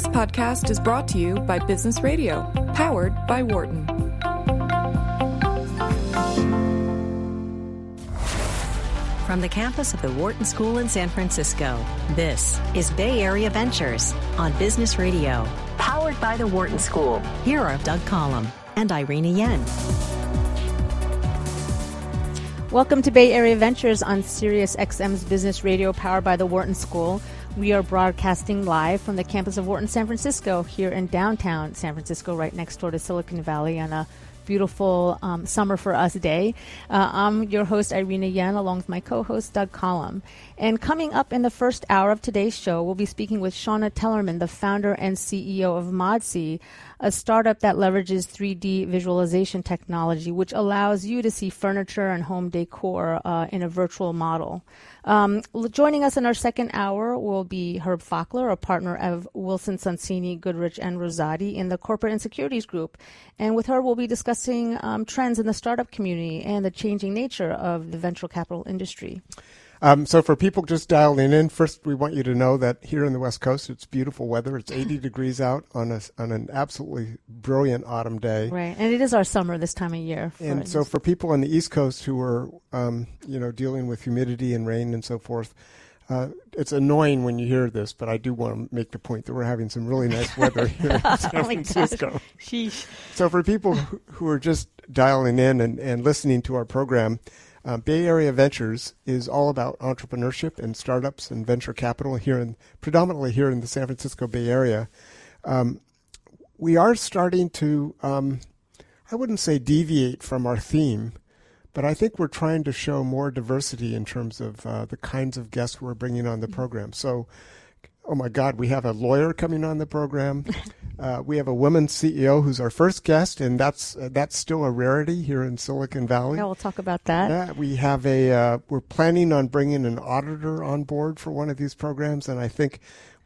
This podcast is brought to you by Business Radio, powered by Wharton. From the campus of the Wharton School in San Francisco, this is Bay Area Ventures on Business Radio, powered by the Wharton School. Here are Doug Collum and Irina Yen. Welcome to Bay Area Ventures on Sirius XM's Business Radio, powered by the Wharton School. We are broadcasting live from the campus of Wharton, San Francisco, here in downtown San Francisco, right next door to Silicon Valley, on a beautiful um, summer for us day. Uh, I'm your host, Irina Yen, along with my co host, Doug Collum. And coming up in the first hour of today's show, we'll be speaking with Shanna Tellerman, the founder and CEO of Modsy, a startup that leverages 3D visualization technology, which allows you to see furniture and home decor uh, in a virtual model. Um, joining us in our second hour will be Herb Fockler, a partner of Wilson Sonsini, Goodrich, and Rosati in the Corporate and Securities Group. And with her, we'll be discussing um, trends in the startup community and the changing nature of the venture capital industry. Um, so for people just dialing in, first we want you to know that here in the West Coast, it's beautiful weather. It's 80 degrees out on a, on an absolutely brilliant autumn day. Right, and it is our summer this time of year. And so for people on the East Coast who are, um, you know, dealing with humidity and rain and so forth, uh, it's annoying when you hear this, but I do want to make the point that we're having some really nice weather here in San oh Francisco. Sheesh. So for people who, who are just dialing in and, and listening to our program, uh, Bay Area Ventures is all about entrepreneurship and startups and venture capital here in predominantly here in the San Francisco Bay Area. Um, we are starting to, um, I wouldn't say deviate from our theme, but I think we're trying to show more diversity in terms of uh, the kinds of guests we're bringing on the program. So oh my God, we have a lawyer coming on the program. Uh, we have a woman CEO who's our first guest, and that's uh, that's still a rarity here in Silicon Valley. Yeah, we'll talk about that. Yeah, we have a. Uh, we're planning on bringing an auditor on board for one of these programs, and I think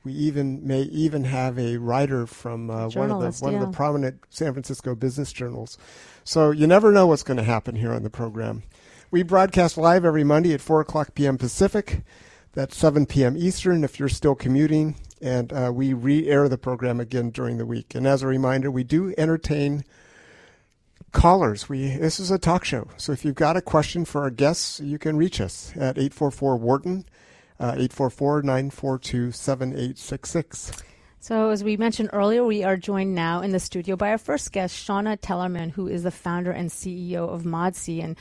we even may even have a writer from uh, one of the one yeah. of the prominent San Francisco business journals. So you never know what's going to happen here on the program. We broadcast live every Monday at four o'clock p.m. Pacific. That's 7 p.m. Eastern if you're still commuting. And uh, we re air the program again during the week. And as a reminder, we do entertain callers. We This is a talk show. So if you've got a question for our guests, you can reach us at 844 Wharton, uh, 844 942 7866. So, as we mentioned earlier, we are joined now in the studio by our first guest, Shanna Tellerman, who is the founder and CEO of Modsy. And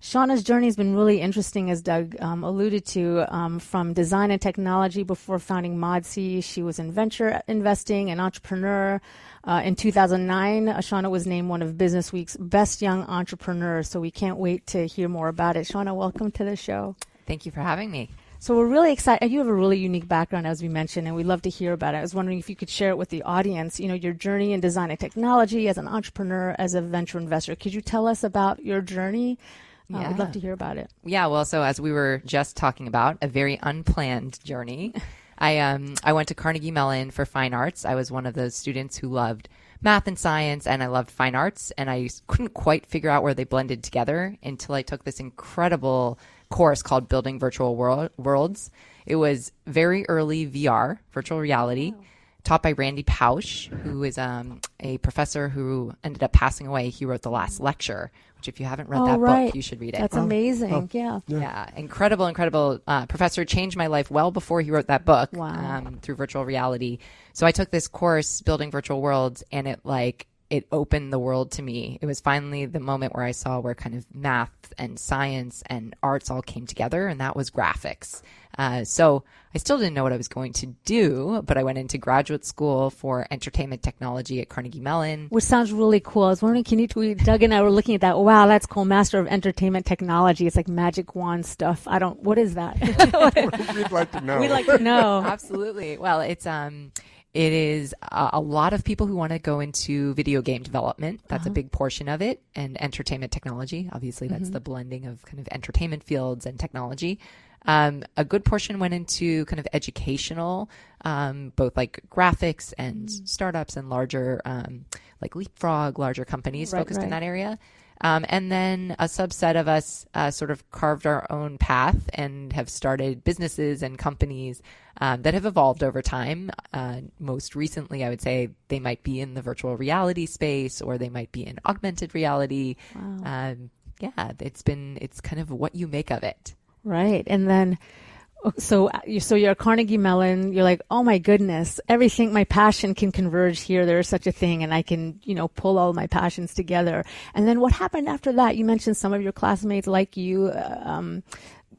Shanna's journey has been really interesting, as Doug um, alluded to, um, from design and technology before founding Modsy. She was in venture investing, an entrepreneur. Uh, in 2009, Shanna was named one of Business Week's best young entrepreneurs. So we can't wait to hear more about it. Shanna, welcome to the show. Thank you for having me. So we're really excited. You have a really unique background, as we mentioned, and we'd love to hear about it. I was wondering if you could share it with the audience. You know, your journey in design and technology as an entrepreneur, as a venture investor. Could you tell us about your journey? Yeah. I'd love to hear about it. Yeah, well, so as we were just talking about, a very unplanned journey. I um I went to Carnegie Mellon for fine arts. I was one of those students who loved math and science and I loved fine arts and I couldn't quite figure out where they blended together until I took this incredible course called Building Virtual World, Worlds. It was very early VR, virtual reality. Taught by Randy Pausch, who is um, a professor who ended up passing away. He wrote the last lecture, which, if you haven't read oh, that right. book, you should read it. That's amazing. yeah. Yeah. incredible, incredible. Uh, professor changed my life well before he wrote that book Wow. um, through virtual reality. So I took this course, building virtual worlds, and it like it opened the world to me. It was finally the moment where I saw where kind of math and science and arts all came together, and that was graphics. Uh, so I still didn't know what I was going to do, but I went into graduate school for entertainment technology at Carnegie Mellon. Which sounds really cool. I was wondering, can you tweet? Doug and I were looking at that. Wow, that's cool. Master of Entertainment Technology. It's like magic wand stuff. I don't. What is that? We'd like to know. We'd like to know. Absolutely. Well, it's um it is a, a lot of people who want to go into video game development. That's a big portion of it, and entertainment technology. Obviously, that's the blending of kind of entertainment fields and technology. Um, a good portion went into kind of educational, um, both like graphics and startups and larger, um, like Leapfrog, larger companies Right, focused in that area. Um, and then a subset of us uh, sort of carved our own path and have started businesses and companies um, that have evolved over time. Uh, most recently, I would say they might be in the virtual reality space or they might be in augmented reality. Wow. Um, yeah, it's been, it's kind of what you make of it. Right. And then, so so you're Carnegie Mellon. You're like, oh my goodness, everything, my passion can converge here. There is such a thing, and I can, you know, pull all my passions together. And then what happened after that? You mentioned some of your classmates, like you, uh, um,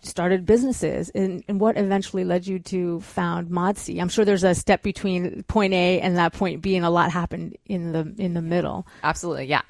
started businesses and, and, what eventually led you to found Modsy? I'm sure there's a step between point A and that point B and a lot happened in the in the middle. Absolutely. Yeah.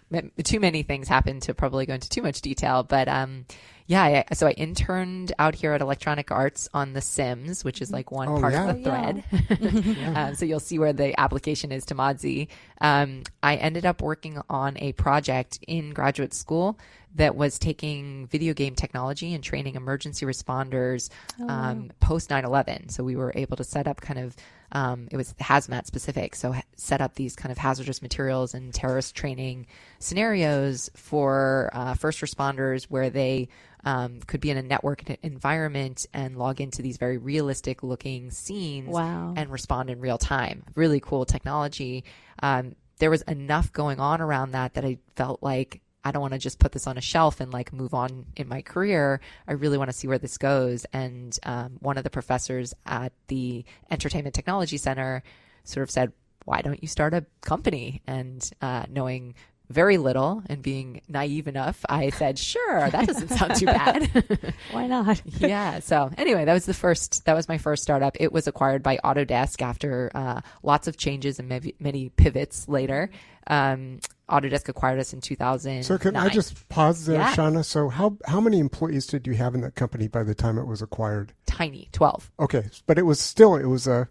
Too many things happened to probably go into too much detail, but um yeah, I, so I interned out here at Electronic Arts on The Sims, which is like one oh, part yeah. of the thread. Yeah. um, so you'll see where the application is to Modsy. Um, I ended up working on a project in graduate school that was taking video game technology and training emergency responders oh. um, post 9 11. So we were able to set up kind of um, it was hazmat specific, so ha- set up these kind of hazardous materials and terrorist training scenarios for uh, first responders where they um, could be in a network environment and log into these very realistic looking scenes wow. and respond in real time. Really cool technology. Um, there was enough going on around that that I felt like I don't want to just put this on a shelf and like move on in my career. I really want to see where this goes. And um, one of the professors at the Entertainment Technology Center sort of said, why don't you start a company? And uh, knowing very little and being naive enough, I said, sure, that doesn't sound too bad. Why not? yeah. So anyway, that was the first, that was my first startup. It was acquired by Autodesk after uh, lots of changes and many, many pivots later. Um, Autodesk acquired us in 2000. So can I just pause there, yeah. Shanna? So how how many employees did you have in that company by the time it was acquired? Tiny, 12. Okay, but it was still it was a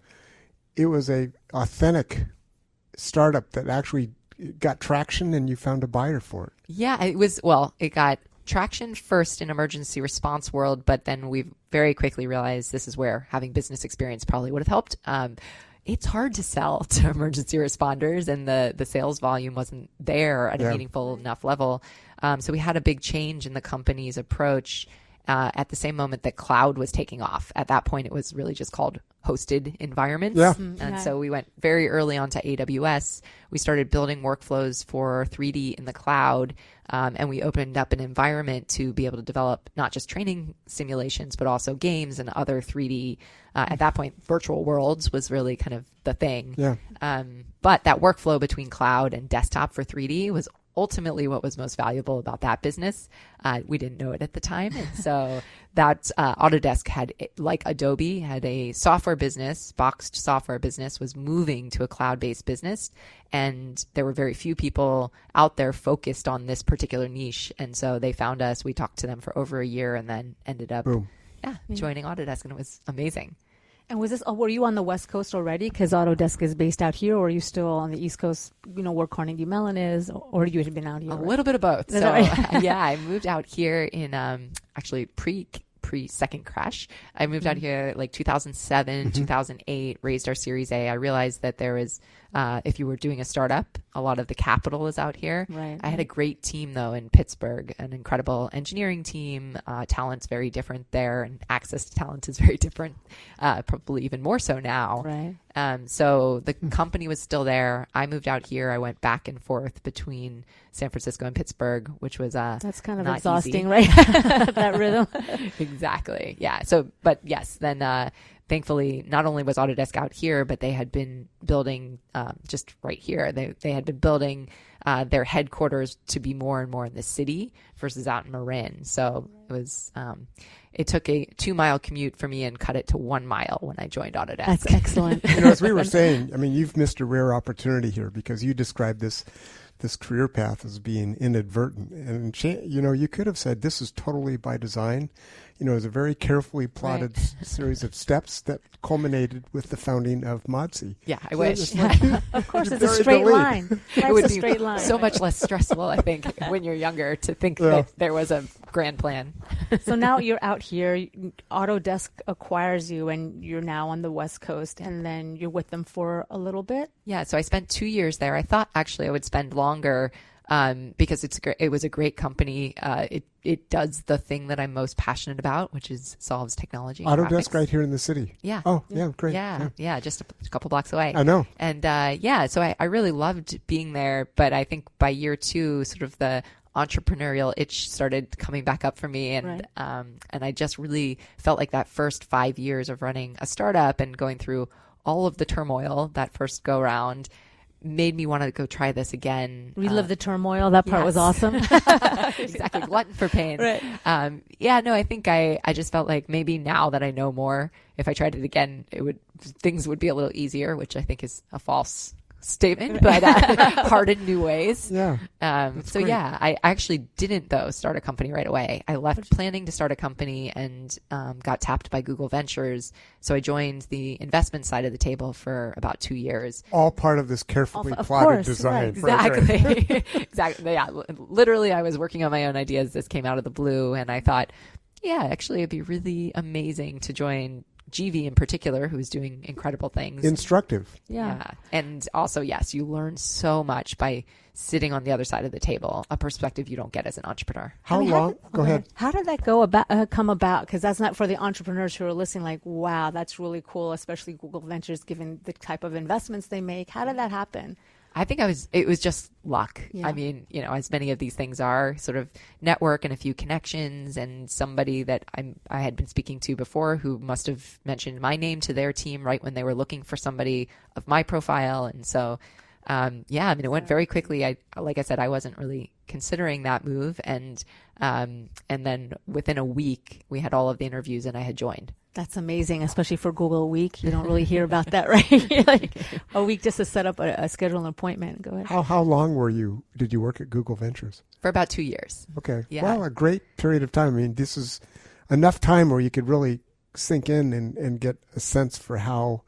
it was a authentic startup that actually got traction and you found a buyer for it. Yeah, it was well, it got traction first in emergency response world, but then we very quickly realized this is where having business experience probably would have helped. Um, it's hard to sell to emergency responders, and the the sales volume wasn't there at yeah. a meaningful enough level. Um, so we had a big change in the company's approach. Uh, at the same moment that cloud was taking off. At that point, it was really just called hosted environments. Yeah. Mm-hmm. And so we went very early onto AWS. We started building workflows for 3D in the cloud. Um, and we opened up an environment to be able to develop not just training simulations, but also games and other 3D. Uh, at that point, virtual worlds was really kind of the thing. Yeah. Um, but that workflow between cloud and desktop for 3D was ultimately what was most valuable about that business. Uh, we didn't know it at the time. And so that uh, Autodesk had, like Adobe, had a software business, boxed software business, was moving to a cloud based business. And there were very few people out there focused on this particular niche. And so they found us. We talked to them for over a year and then ended up. Yeah, joining Autodesk, and it was amazing. And was this? Oh, were you on the West Coast already? Because Autodesk is based out here, or are you still on the East Coast? You know where Carnegie Mellon is, or you had been out here? A little bit of both. So yeah, I moved out here in um, actually pre pre second crash. I moved mm-hmm. out here like 2007, mm-hmm. 2008, raised our Series A. I realized that there was, uh, if you were doing a startup, a lot of the capital is out here. Right. I had a great team though in Pittsburgh, an incredible engineering team. Uh, talent's very different there, and access to talent is very different, uh, probably even more so now. Right. Um, so the hmm. company was still there. I moved out here. I went back and forth between San Francisco and Pittsburgh, which was uh, that's kind of easy. exhausting, right? that rhythm. exactly. Yeah. So, but yes, then uh, thankfully, not only was Autodesk out here, but they had been building um, just right here. They they had been building uh, their headquarters to be more and more in the city versus out in Marin. So it was. Um, it took a two mile commute for me and cut it to one mile when I joined Autodesk. That's excellent. you know, as we were saying, I mean, you've missed a rare opportunity here because you described this this career path as being inadvertent, and you know, you could have said this is totally by design you know, it was a very carefully plotted right. s- series of steps that culminated with the founding of Modsy. Yeah, I so wish. Like of course, it's a straight line. it would a straight line. So much less stressful, I think, when you're younger to think yeah. that there was a grand plan. so now you're out here. Autodesk acquires you, and you're now on the West Coast, and then you're with them for a little bit. Yeah. So I spent two years there. I thought actually I would spend longer um, because it's gr- it was a great company. Uh, it it does the thing that I'm most passionate about, which is solves technology. Autodesk graphics. right here in the city. Yeah. Oh, yeah, great. Yeah, yeah, just a, a couple blocks away. I know. And uh, yeah, so I, I really loved being there. But I think by year two, sort of the entrepreneurial itch started coming back up for me, and Right. um, and I just really felt like that first five years of running a startup and going through all of the turmoil that first go round made me want to go try this again. Relive Uh, the turmoil. That part was awesome. exactly glutton for pain Right. um yeah no i think i i just felt like maybe now that i know more if i tried it again it would things would be a little easier which i think is a false statement but uh, hard in new ways Yeah. um, so great. yeah, I actually didn't though start a company right away. I left planning to start a company and um, got tapped by Google Ventures. So I joined the investment side of the table for about two years. All part of this carefully Of plotted course, design. right. Exactly. exactly. Yeah. Literally, I was working on my own ideas. This came out of the blue, and I thought, yeah, actually, it'd be really amazing to join GV in particular, who's doing incredible things. Instructive. yeah. And also, yes, you learn so much by sitting on the other side of the table, a perspective you don't get as an entrepreneur. How I mean, long? did- go okay. ahead. How did that go about? Uh, come about? Because that's not for the entrepreneurs who are listening. Like, wow, that's really cool. Especially Google Ventures, given the type of investments they make. How did that happen? I think I was, it was just luck. Yeah. I mean, you know, as many of these things are sort of network and a few connections and somebody that I'm, I had been speaking to before who must have mentioned my name to their team right when they were looking for somebody of my profile. And so, um, yeah, I mean, it went very quickly. I, like I said, I wasn't really considering that move. And, um, and then within a week we had all of the interviews and I had joined. That's amazing, especially for Google Week. You don't really hear about that, right? like a week just to set up a, a schedule an appointment. Go ahead. How how long were you? Did you work at Google Ventures? For about two years. Okay. Yeah. Well, a great period of time. I mean, this is enough time where you could really sink in and, and get a sense for how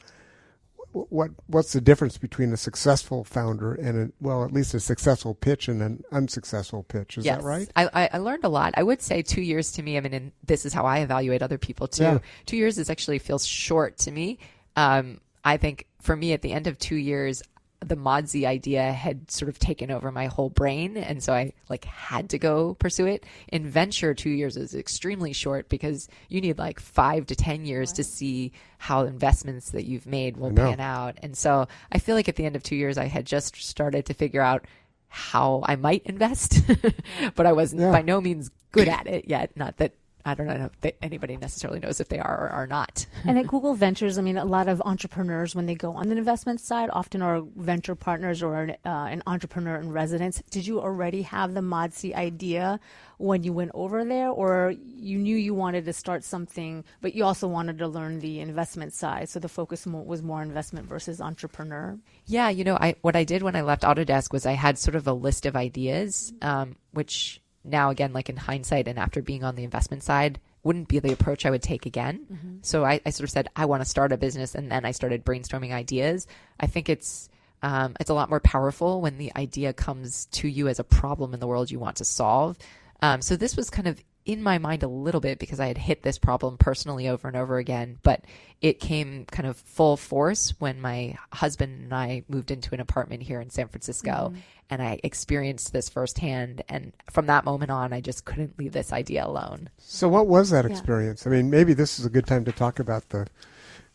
what what's the difference between a successful founder and a well, at least a successful pitch and an unsuccessful pitch. Is that right? I, I, I learned a lot. I would say two years to me. I mean, and this is how I evaluate other people too. Yeah. Two years is actually feels short to me. Um, I think for me, at the end of two years, the Modsy idea had sort of taken over my whole brain, and so I like had to go pursue it. In venture, two years is extremely short because you need like five to ten years to see how investments that you've made will pan out. And so I feel like at the end of two years, I had just started to figure out how I might invest, but I was Yeah. by no means good at it yet. Not that I don't know that anybody necessarily knows if they are or are not. And at Google Ventures, I mean, a lot of entrepreneurs, when they go on the investment side, often are venture partners or an, uh, an entrepreneur in residence. Did you already have the Modsy idea when you went over there, or you knew you wanted to start something, but you also wanted to learn the investment side? So the focus was more investment versus entrepreneur. Yeah, you know, I what I did when I left Autodesk was I had sort of a list of ideas, um, which now again, like in hindsight and after being on the investment side, wouldn't be the approach I would take again. So I, I sort of said I want to start a business, and then I started brainstorming ideas. I think it's um, it's a lot more powerful when the idea comes to you as a problem in the world you want to solve. Um, so this was kind of in my mind a little bit because I had hit this problem personally over and over again, but it came kind of full force when my husband and I moved into an apartment here in San Francisco and I experienced this firsthand. And from that moment on, I just couldn't leave this idea alone. So, what was that experience? I mean, maybe this is a good time to talk about the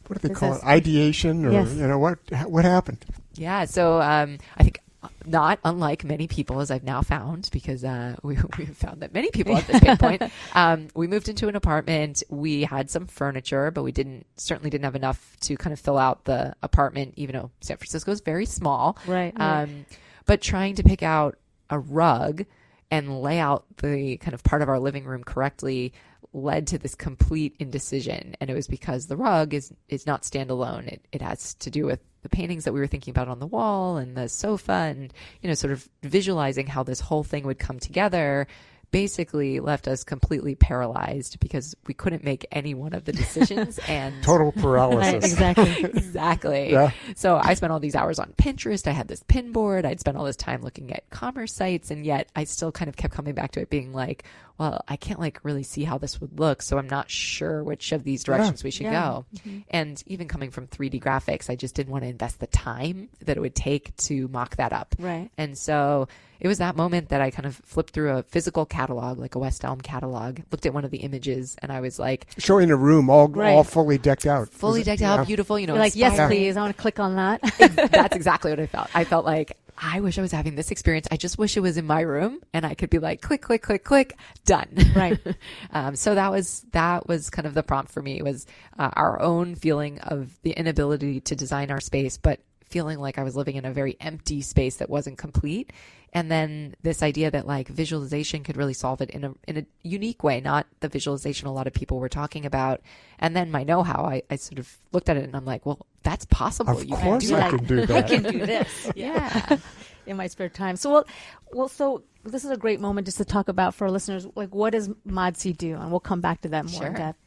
what do they This call is- it? Ideation, or Yes. you know what what happened? Yeah. So um, I think not unlike many people, as I've now found, because uh, we, we've found that many people at this point, um, we moved into an apartment. We had some furniture, but we didn't certainly didn't have enough to kind of fill out the apartment, even though San Francisco is very small. Right, right. Um, but trying to pick out a rug and lay out the kind of part of our living room correctly led to this complete indecision and it was because the rug is is not standalone it it has to do with the paintings that we were thinking about on the wall and the sofa and you know sort of visualizing how this whole thing would come together basically left us completely paralyzed because we couldn't make any one of the decisions and Total paralysis. exactly. exactly. Yeah. So I spent all these hours on Pinterest. I had this pin board. I'd spent all this time looking at commerce sites, and yet I still kind of kept coming back to it, being like, "Well, I can't like really see how this would look, so I'm not sure which of these directions we should Yeah. go." Mm-hmm. And even coming from 3D graphics, I just didn't want to invest the time that it would take to mock that up. Right. And so, it was that moment that I kind of flipped through a physical catalog, like a West Elm catalog, looked at one of the images, and I was like, Showing a room all Right. all fully decked out. fully Was it- decked out, yeah. beautiful, you know, You're like, yes, inspiring. please. I want to click on that. That's exactly what I felt. I felt like I wish I was having this experience. I just wish it was in my room and I could be like, click, click, click, click, done. Right. um, so that was that was kind of the prompt for me was uh, our own feeling of the inability to design our space, but feeling like I was living in a very empty space that wasn't complete. And then this idea that like visualization could really solve it in a in a unique way, not the visualization a lot of people were talking about. And then my know-how, I, I sort of looked at it and I'm like, well, that's possible. Of You can course do I that. can do that. I can do this. Yeah. in my spare time. So, well, well, so this is a great moment just to talk about for our listeners, like what does Modsy do, and we'll come back to that more in depth.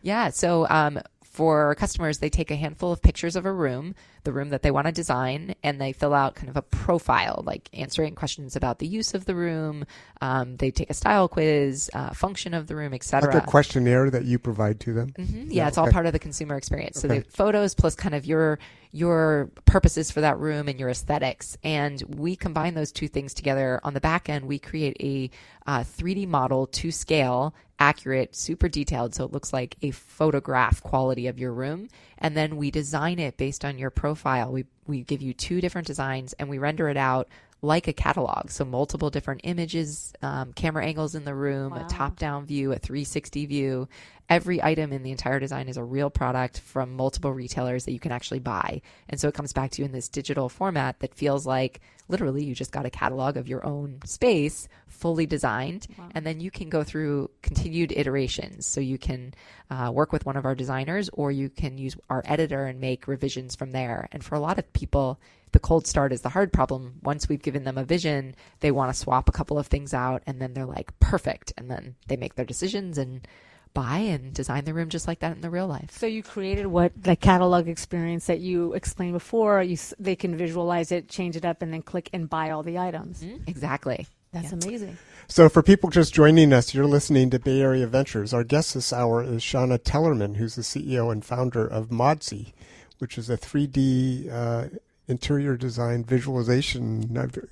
Yeah. So um, for customers, they take a handful of pictures of a room, the room that they want to design, and they fill out kind of a profile, like answering questions about the use of the room. Um, they take a style quiz, uh, function of the room, etc. Like a questionnaire that you provide to them. Mhm. Yeah, it's all okay. part of the consumer experience. So Okay. the photos plus kind of your your purposes for that room and your aesthetics, and we combine those two things together. On the back end, we create a uh, 3D model to scale, accurate, super detailed, so it looks like a photograph quality of your room, and then we design it based on your profile. We we give you two different designs, and we render it out like a catalog. So multiple different images, um, camera angles in the room, a top down view, a 360 view. Every item in the entire design is a real product from multiple retailers that you can actually buy. And so it comes back to you in this digital format that feels like literally you just got a catalog of your own space fully designed. And then you can go through continued iterations. So you can uh, work with one of our designers or you can use our editor and make revisions from there. And for a lot of people, the cold start is the hard problem. Once we've given them a vision, they want to swap a couple of things out and then they're like, perfect. And then they make their decisions and buy and design the room just like that in the real life. So you created what the catalog experience that you explained before. You they can visualize it, change it up, and then click and buy all the items. Exactly. That's amazing. So, for people just joining us, you're listening to Bay Area Ventures. Our guest this hour is Shanna Tellerman, who's the CEO and founder of Modsy, which is a 3D uh, interior design visualization.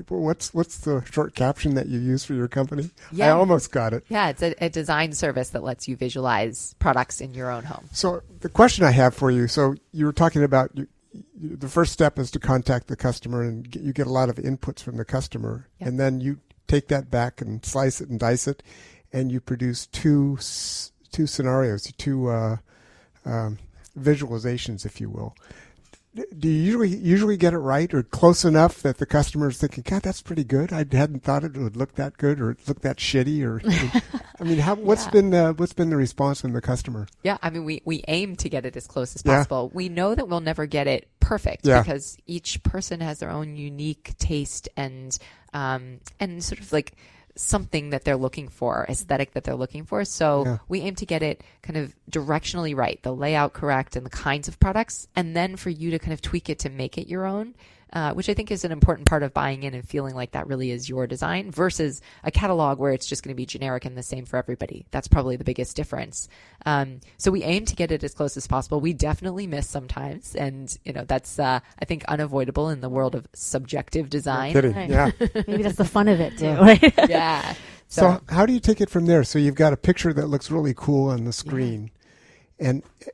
What's what's the short caption that you use for your company? I almost got it. Yeah, it's a, a design service that lets you visualize products in your own home. So, the question I have for you. So, you were talking about you, you, the first step is to contact the customer, and get, you get a lot of inputs from the customer, Yep. and then you take that back and slice it and dice it, and you produce two two scenarios, two uh, um, visualizations, if you will. Do you usually usually get it right or close enough that the customer is thinking, "God, that's pretty good. I hadn't thought it would look that good or look that shitty." Or I mean, how, what's Yeah. been uh, what's been the response from the customer? Yeah, I mean, we, we aim to get it as close as Yeah. possible. We know that we'll never get it perfect Yeah. because each person has their own unique taste and um, and sort of like something that they're looking for, aesthetic that they're looking for. So Yeah. we aim to get it kind of directionally right, the layout correct, and the kinds of products, and then for you to kind of tweak it to make it your own. Uh, which I think is an important part of buying in and feeling like that really is your design versus a catalog where it's just going to be generic and the same for everybody. That's probably the biggest difference. Um, so we aim to get it as close as possible. We definitely miss sometimes, and you know that's uh, I think unavoidable in the world of subjective design. Kidding, Right. yeah. Maybe that's the fun of it too, right? yeah. So, how do you take it from there? So you've got a picture that looks really cool on the screen, and uh,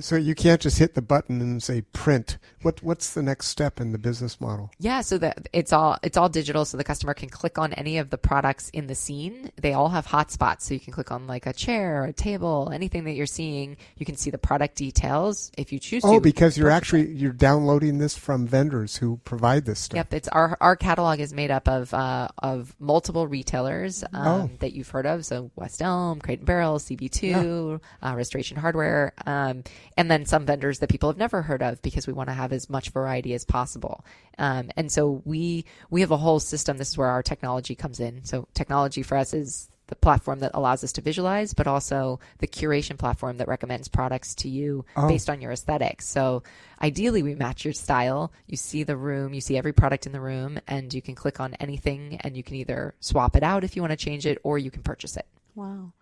so you can't just hit the button and say print. What what's the next step in the business model? Yeah, so that it's all it's all digital, so the customer can click on any of the products in the scene. They all have hotspots, so you can click on like a chair, a table, anything that you're seeing. You can see the product details if you choose to. Oh, because you're actually you're downloading this from vendors who provide this stuff. Yep, it's our our catalog is made up of uh, of multiple retailers um, Oh. that you've heard of. So West Elm, Crate and Barrel, CB2, uh, Restoration Hardware, um, and then some vendors that people have never heard of because we want to have as much variety as possible. Um, and so we we have a whole system. This is where our technology comes in. So technology for us is the platform that allows us to visualize, but also the curation platform that recommends products to you Oh. based on your aesthetics. So ideally, we match your style. You see the room, you see every product in the room, and you can click on anything and you can either swap it out if you want to change it or you can purchase it. Wow.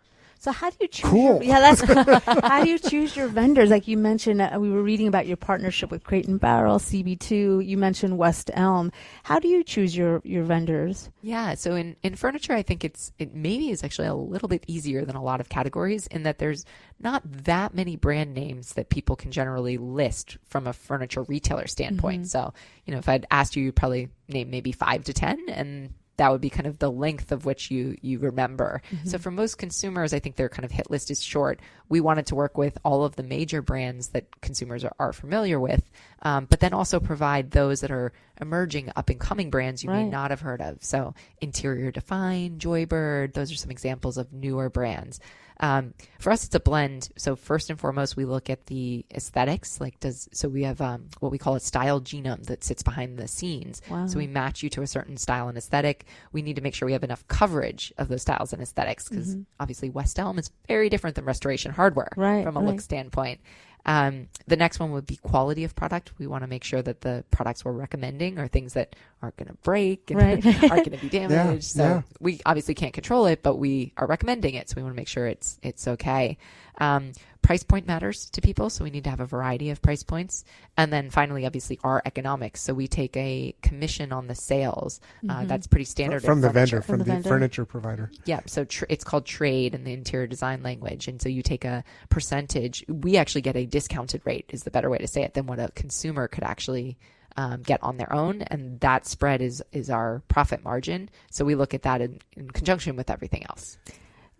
So how do you choose? Cool. Your, yeah, that's how do you choose your vendors? Like you mentioned, uh, we were reading about your partnership with Crate and Barrel, CB2. You mentioned West Elm. How do you choose your your vendors? Yeah, so in, in furniture, I think it's it maybe is actually a little bit easier than a lot of categories in that there's not that many brand names that people can generally list from a furniture retailer standpoint. So you know, if I'd asked you, you'd probably name maybe five to ten, and that would be kind of the length of which you you remember. So for most consumers, I think their kind of hit list is short. We wanted to work with all of the major brands that consumers are, are familiar with, um, but then also provide those that are emerging up and coming brands you may not have heard of. So Interior Define, Joybird, those are some examples of newer brands. Um, for us, it's a blend. So first and foremost, we look at the aesthetics. Like, does so we have um, what we call a style genome that sits behind the scenes. Wow. So we match you to a certain style and aesthetic. We need to make sure we have enough coverage of those styles and aesthetics because obviously West Elm is very different than Restoration Hardware Right, from a right. look standpoint. Um, the next one would be quality of product. We want to make sure that the products we're recommending are things that aren't going to break and Right. aren't going to be damaged. so yeah. we obviously can't control it, but we are recommending it. So we want to make sure it's it's okay. Um, price point matters to people, so we need to have a variety of price points. And then finally, obviously, our economics. So we take a commission on the sales. Uh, that's pretty standard from in the vendor, from, the the, vendor. furniture provider. Yeah, so tr- it's called trade in the interior design language, and so you take a percentage. We actually get a discounted rate, is the better way to say it, than what a consumer could actually um, get on their own, and that spread is is our profit margin. So we look at that in, in conjunction with everything else.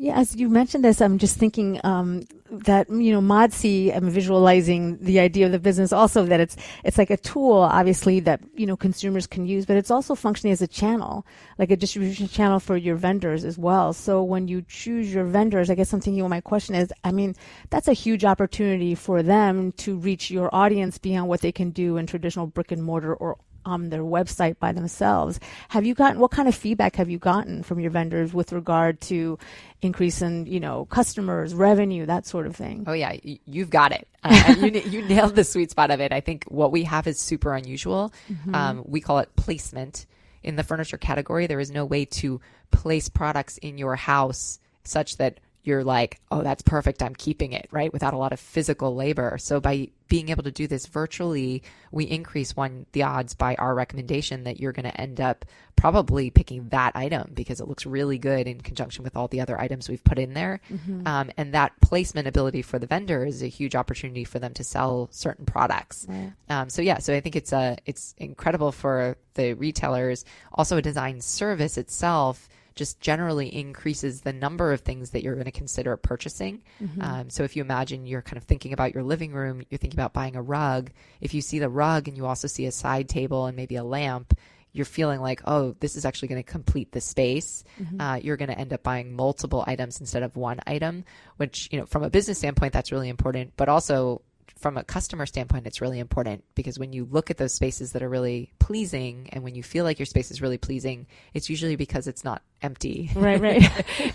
Yeah, as you mentioned this, I'm just thinking um, that you know Modsy. I'm visualizing the idea of the business also that it's it's like a tool, obviously that you know consumers can use, but it's also functioning as a channel, like a distribution channel for your vendors as well. So when you choose your vendors, I guess I'm thinking. Well, my question is, I mean, that's a huge opportunity for them to reach your audience beyond what they can do in traditional brick and mortar or on their website by themselves. Have you gotten what kind of feedback have you gotten from your vendors with regard to increase in you know customers, revenue, that sort of thing? Oh yeah, you've got it. Uh, you, you nailed the sweet spot of it. I think what we have is super unusual. Um, we call it placement in the furniture category. There is no way to place products in your house such that you're like, oh, that's perfect. I'm keeping it, right? Without a lot of physical labor. So by being able to do this virtually, we increase one, the odds by our recommendation that you're going to end up probably picking that item because it looks really good in conjunction with all the other items we've put in there. Um, and that placement ability for the vendor is a huge opportunity for them to sell certain products. Um, so yeah, so I think it's a, it's incredible for the retailers. Also a design service itself just generally increases the number of things that you're going to consider purchasing. Um, so if you imagine you're kind of thinking about your living room, you're thinking about buying a rug. If you see the rug and you also see a side table and maybe a lamp, you're feeling like, oh, this is actually going to complete the space. Uh, you're going to end up buying multiple items instead of one item, which, you know, from a business standpoint, that's really important. But also from a customer standpoint, it's really important because when you look at those spaces that are really pleasing and when you feel like your space is really pleasing, it's usually because it's not empty. Right, right.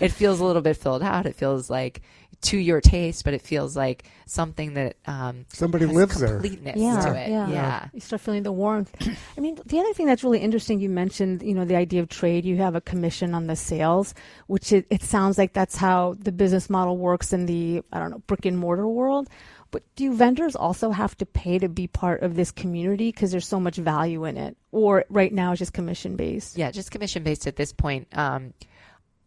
it feels a little bit filled out. It feels like to your taste, but it feels like something that um, Somebody has lives there. completeness yeah, to it. Yeah. yeah. You start feeling the warmth. I mean, the other thing that's really interesting, you mentioned, you know, the idea of trade. You have a commission on the sales, which it, it sounds like that's how the business model works in the, I don't know, brick and mortar world. But do vendors also have to pay to be part of this community because there's so much value in it? Or right now it's just commission based? Yeah, just commission based at this point. Um,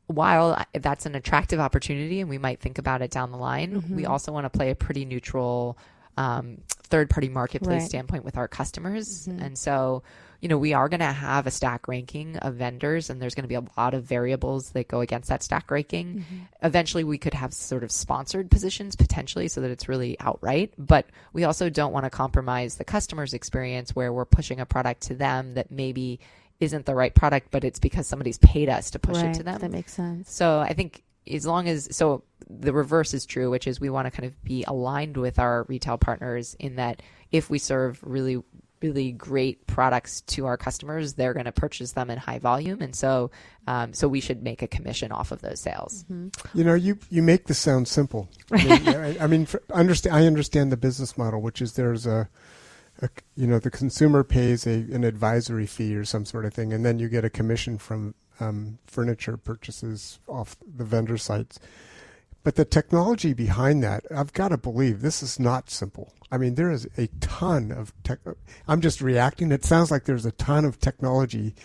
while that's an attractive opportunity and we might think about it down the line, we also want to play a pretty neutral um, third party marketplace Right. standpoint with our customers. And so, you know, we are going to have a stack ranking of vendors and there's going to be a lot of variables that go against that stack ranking. Mm-hmm. Eventually, we could have sort of sponsored positions potentially so that it's really outright, but we also don't want to compromise the customer's experience where we're pushing a product to them that maybe isn't the right product, but it's because somebody's paid us to push right. it to them. That makes sense. So I think as long as so the reverse is true, which is we want to kind of be aligned with our retail partners in that if we serve really really great products to our customers, they're going to purchase them in high volume, and so um, so we should make a commission off of those sales. You know, you you make this sound simple. I mean, I, I mean for, understand. I understand the business model, which is there's a, a, you know, the consumer pays a an advisory fee or some sort of thing, and then you get a commission from um, furniture purchases off the vendor sites. But the technology behind that, I've got to believe this is not simple. I mean, there is a ton of tech. I'm just reacting. It sounds like there's a ton of technology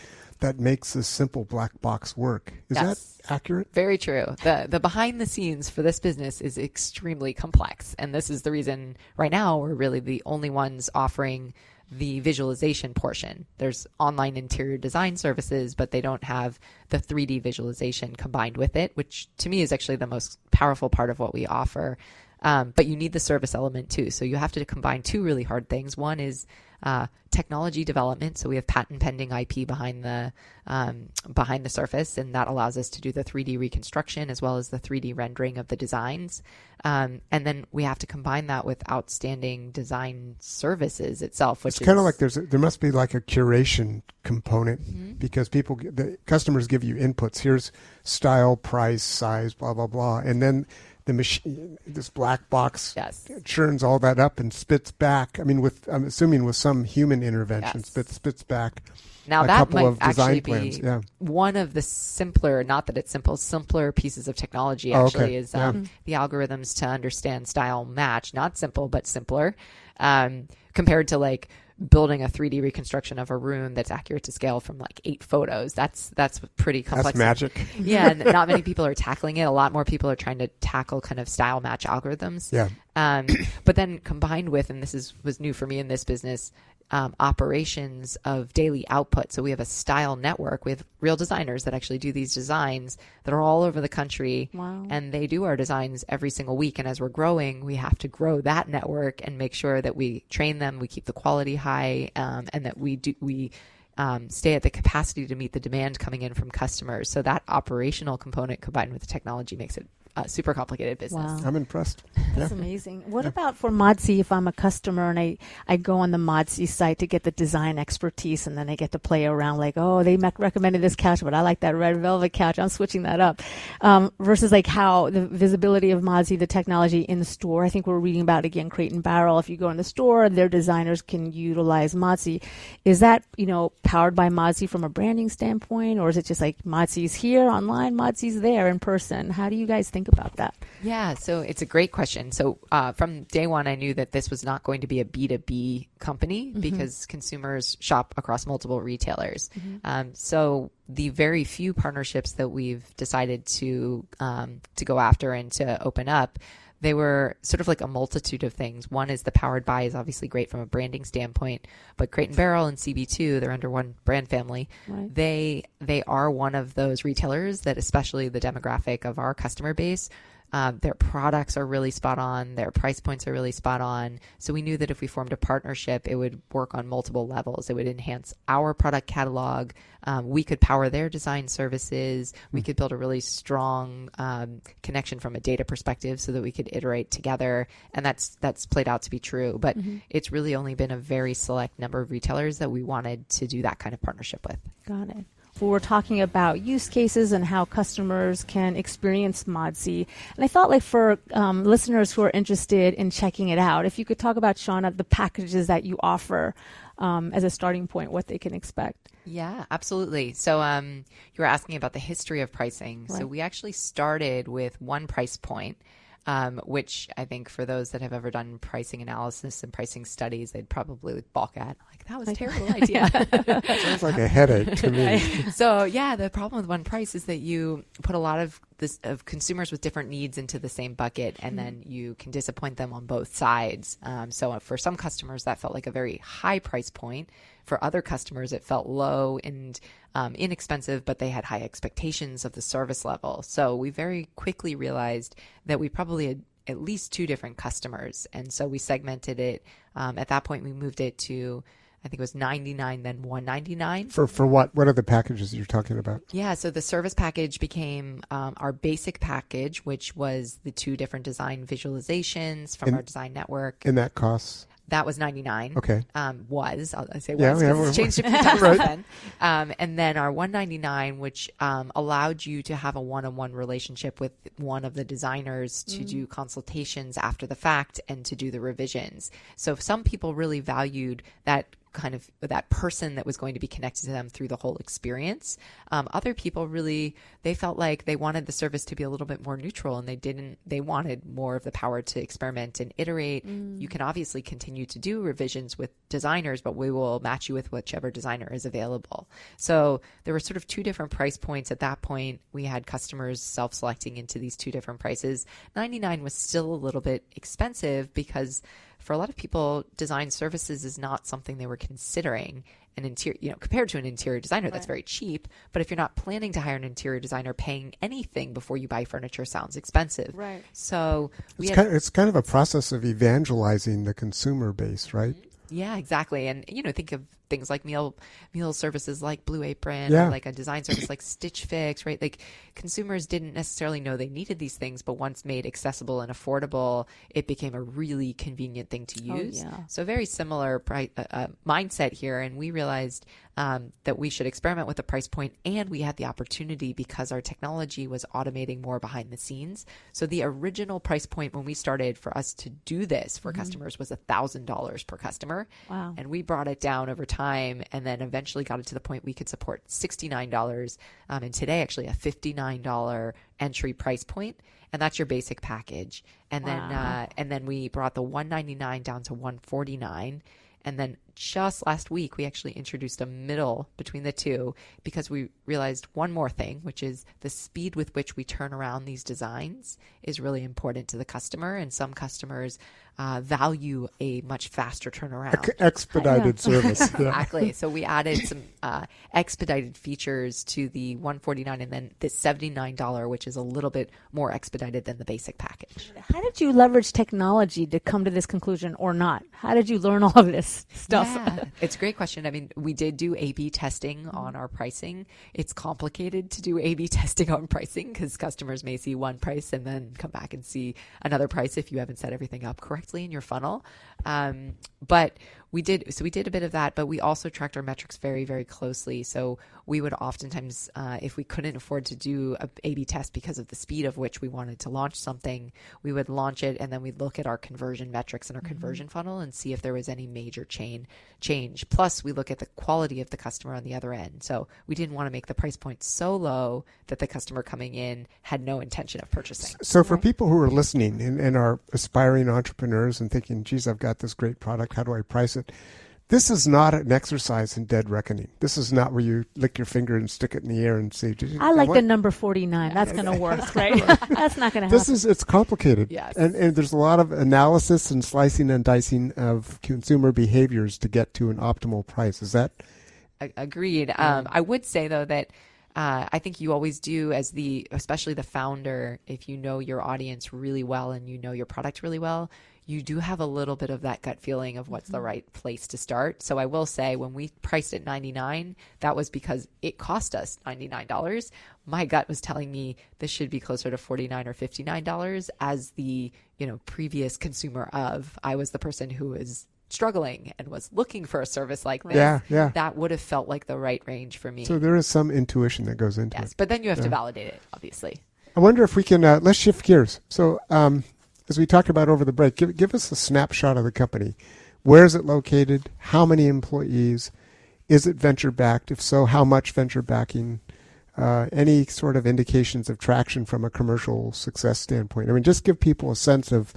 that makes this simple black box work. Is Yes. that accurate? Very true. The the behind the scenes for this business is extremely complex, and this is the reason right now we're really the only ones offering the visualization portion. There's online interior design services, but they don't have the 3D visualization combined with it, which to me is actually the most powerful part of what we offer. Um, but you need the service element too. So you have to combine two really hard things. One is uh, technology development. So we have patent pending IP behind the um, behind the surface, and that allows us to do the 3D reconstruction as well as the 3D rendering of the designs. Um, and then we have to combine that with outstanding design services itself, which It's kind of like there's a, there must be like a curation component Mm-hmm. because people the customers give you inputs. Here's style, price, size, blah blah blah, and then the machine, this black box, Yes. churns all that up and spits back. I mean, with I'm assuming with some human intervention, Yes. spits spits back. Now a that couple might of design actually plans. be Yeah. one of the simpler, not that it's simple, simpler pieces of technology. Oh, Actually, okay. is Yeah. um, the algorithms to understand style match. Not simple, but simpler um, compared to like building a 3D reconstruction of a room that's accurate to scale from like eight photos. That's that's pretty complex. That's magic. yeah, and not many people are tackling it. A lot more people are trying to tackle kind of style match algorithms. Yeah. Um, but then combined with, and this is was new for me in this business, um, operations of daily output. So we have a style network with real designers that actually do these designs that are all over the country, Wow. and they do our designs every single week. And as we're growing, we have to grow that network and make sure that we train them, we keep the quality high, um, and that we do we. Um, stay at the capacity to meet the demand coming in from customers. So that operational component combined with the technology makes it a super complicated business. Wow. I'm impressed. That's amazing. What about for Modsy if I'm a customer and I, I go on the Modsy site to get the design expertise and then I get to play around like, oh, they mec- recommended this couch, but I like that red velvet couch. I'm switching that up. Um, versus like how the visibility of Modsy, the technology in the store. I think we're reading about again Crate and Barrel. If you go in the store, their designers can utilize Modsy. Is that, you know, powered by Modsy from a branding standpoint or is it just like Modsy's here online, Modsy's there in person? How do you guys think about that? Yeah, so it's a great question. So uh, from day one, I knew that this was not going to be a B2B company because consumers shop across multiple retailers. Um, so the very few partnerships that we've decided to um, to go after and to open up, they were sort of like a multitude of things. One is the powered by is obviously great from a branding standpoint, but Crate and Barrel and CB2, they're under one brand family. Right. They they are one of those retailers that, especially the demographic of our customer base, um, their products are really spot on. Their price points are really spot on. So we knew that if we formed a partnership, it would work on multiple levels. It would enhance our product catalog. Um, we could power their design services. We could build a really strong um, connection from a data perspective, so that we could iterate together. And that's that's played out to be true. But it's really only been a very select number of retailers that we wanted to do that kind of partnership with. Got it. Well, we're talking about use cases and how customers can experience Modsy. And I thought, like, for um, listeners who are interested in checking it out, if you could talk about, Shanna, the packages that you offer um, as a starting point, what they can expect. Yeah, absolutely. So, um, you were asking about the history of pricing. So, we actually started with one price point, um, which I think for those that have ever done pricing analysis and pricing studies, they'd probably balk at. Like, that was a terrible idea. Sounds like a headache to me. so yeah, the problem with one price is that you put a lot of this of consumers with different needs into the same bucket, and then you can disappoint them on both sides. Um, so for some customers, that felt like a very high price point. For other customers, it felt low and um, inexpensive, but they had high expectations of the service level. So we very quickly realized that we probably had at least two different customers, and so we segmented it. Um, at that point, we moved it to. I think it was 99 then 199 For for what? What are the packages you're talking about? yeah, so the service package became um, our basic package, which was the two different design visualizations from And- our design network. And that costs. That was 99. Okay. Um, was, I'll, I say Yeah, was, yeah, 'cause we're- it's changed a few times Right. then. Um, and then our 199, which um, allowed you to have a one-on-one relationship with one of the designers to do consultations after the fact and to do the revisions. So some people really valued that kind of that person that was going to be connected to them through the whole experience. Um, other people really they felt like they wanted the service to be a little bit more neutral, and they didn't. They wanted more of the power to experiment and iterate. Mm. You can obviously continue to do revisions with designers, but we will match you with whichever designer is available. So there were sort of two different price points at that point. We had customers self-selecting into these two different prices. Ninety nine was still a little bit expensive because for a lot of people, design services is not something they were considering. An interior, you know, compared to an interior designer, right. that's very cheap. But if you're not planning to hire an interior designer, paying anything before you buy furniture sounds expensive. Right. So it's, kind of, it's kind of a process of evangelizing the consumer base, right? Mm-hmm. Yeah, exactly. And you know, think of things like meal meal services like Blue Apron yeah. or like a design service like Stitch Fix, right? Like consumers didn't necessarily know they needed these things, but once made accessible and affordable, it became a really convenient thing to oh, use. Oh, yeah. So very similar uh, uh, mindset here, and we realized um, that we should experiment with the price point, and we had the opportunity because our technology was automating more behind the scenes. So the original price point when we started for us to do this for mm-hmm. customers was a thousand dollars per customer. Wow! And we brought it down over time, and then eventually got it to the point we could support sixty nine dollars, um, and today actually a fifty nine dollar entry price point and that's your basic package and wow. then uh, and then we brought the 199 down to 149 and then just last week, we actually introduced a middle between the two because we realized one more thing, which is the speed with which we turn around these designs is really important to the customer. And some customers uh, value a much faster turnaround. expedited service. exactly. So we added some uh, expedited features to the 149 and then the $79, which is a little bit more expedited than the basic package. How did you leverage technology to come to this conclusion or not? How did you learn all of this stuff? Yeah, it's a great question. I mean, we did do A B testing mm-hmm. on our pricing. It's complicated to do A B testing on pricing because customers may see one price and then come back and see another price if you haven't set everything up correctly correctly in your funnel. Um, but we did so we did a bit of that but we also tracked our metrics very very closely. So we would oftentimes uh, if we couldn't afford to do a a b test because of the speed of which we wanted to launch something we would launch it and then we'd look at our conversion metrics and our mm-hmm. conversion funnel and see if there was any major chain change. Plus we look at the quality of the customer on the other end. So we didn't want to make the price point so low that the customer coming in had no intention of purchasing. So for people who are listening and, and are aspiring entrepreneurs and thinking geez i've got this great product. How do i price it this is not an exercise in dead reckoning. This is not where you lick your finger and stick it in the air and say, "I like the number forty-nine. That's going to work, right? That's not going to happen." This is it's complicated. Yes. And, and there's a lot of analysis and slicing and dicing of consumer behaviors to get to an optimal price. Is that? Agreed. Um, I would say though that. Uh, I think you always do as the, especially the founder, if you know your audience really well and you know your product really well, you do have a little bit of that gut feeling of what's mm-hmm. the right place to start. So I will say when we priced at 99, that was because it cost us $99. My gut was telling me this should be closer to 49 or $59 as the, you know, previous consumer of I was the person who was struggling and was looking for a service like this, yeah, yeah. that would have felt like the right range for me. So there is some intuition that goes into yes, it. Yes, but then you have yeah. to validate it, obviously. I wonder if we can uh, let's shift gears. So um, as we talked about over the break, give, give us a snapshot of the company. Where is it located? How many employees? Is it venture backed? If so, how much venture backing? Uh, any sort of indications of traction from a commercial success standpoint? I mean, just give people a sense of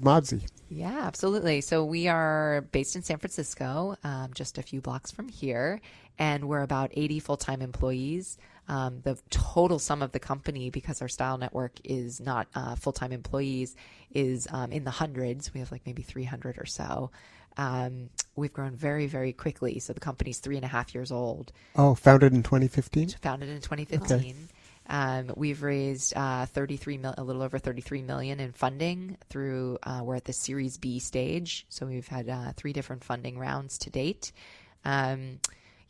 Modsy. Yeah, absolutely. So we are based in San Francisco, um, just a few blocks from here, and we're about 80 full time employees. Um, the total sum of the company, because our style network is not uh, full time employees, is um, in the hundreds. We have like maybe 300 or so. Um, we've grown very, very quickly. So the company's three and a half years old. Oh, founded in 2015? Founded in 2015. Okay. Um, we've raised uh, 33 mil- a little over 33 million in funding through. Uh, we're at the Series B stage, so we've had uh, three different funding rounds to date. Um,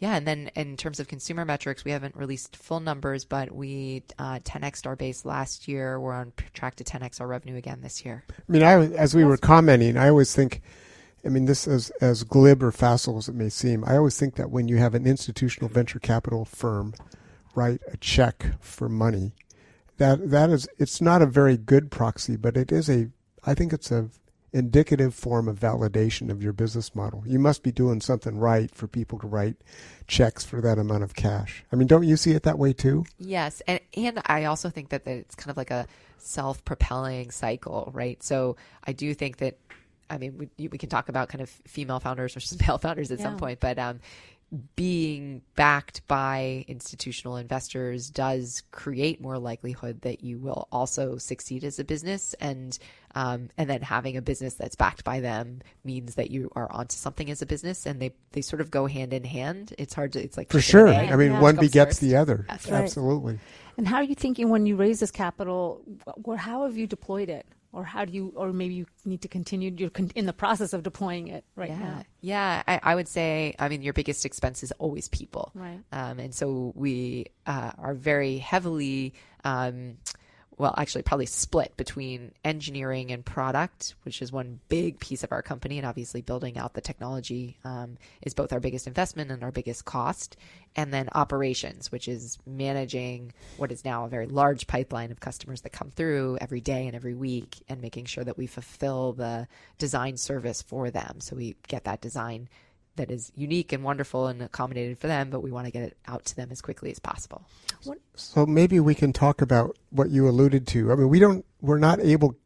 yeah, and then in terms of consumer metrics, we haven't released full numbers, but we uh, 10x our base last year. We're on track to 10x our revenue again this year. I mean, I, as we were commenting, I always think, I mean, this is as glib or facile as it may seem. I always think that when you have an institutional venture capital firm write a check for money, that that is it's not a very good proxy, but it is a. I think it's a indicative form of validation of your business model. You must be doing something right for people to write checks for that amount of cash. I mean, don't you see it that way too? Yes, and and I also think that, that it's kind of like a self-propelling cycle, right? So I do think that I mean, we, we can talk about kind of female founders versus male founders at yeah. some point, but um, being backed by institutional investors does create more likelihood that you will also succeed as a business. And um, and then having a business that's backed by them means that you are onto something as a business. And they they sort of go hand in hand. It's hard to it's like for sure. i mean yeah. one begets the other. That's absolutely. And how are you thinking when you raise this capital? How have you deployed it or how do you or maybe you need to continue you're con- in the process of deploying it right yeah. now. Yeah I, I, would say i mean your biggest expense is always people. Right. Um, and so we uh, are very heavily um, well, actually, probably split between engineering and product, which is one big piece of our company. And obviously, building out the technology um, is both our biggest investment and our biggest cost. And then operations, which is managing what is now a very large pipeline of customers that come through every day and every week and making sure that we fulfill the design service for them. So we get that design that is unique and wonderful and accommodated for them, but we want to get it out to them as quickly as possible. So maybe we can talk about what you alluded to. I mean, we don't, we're not able,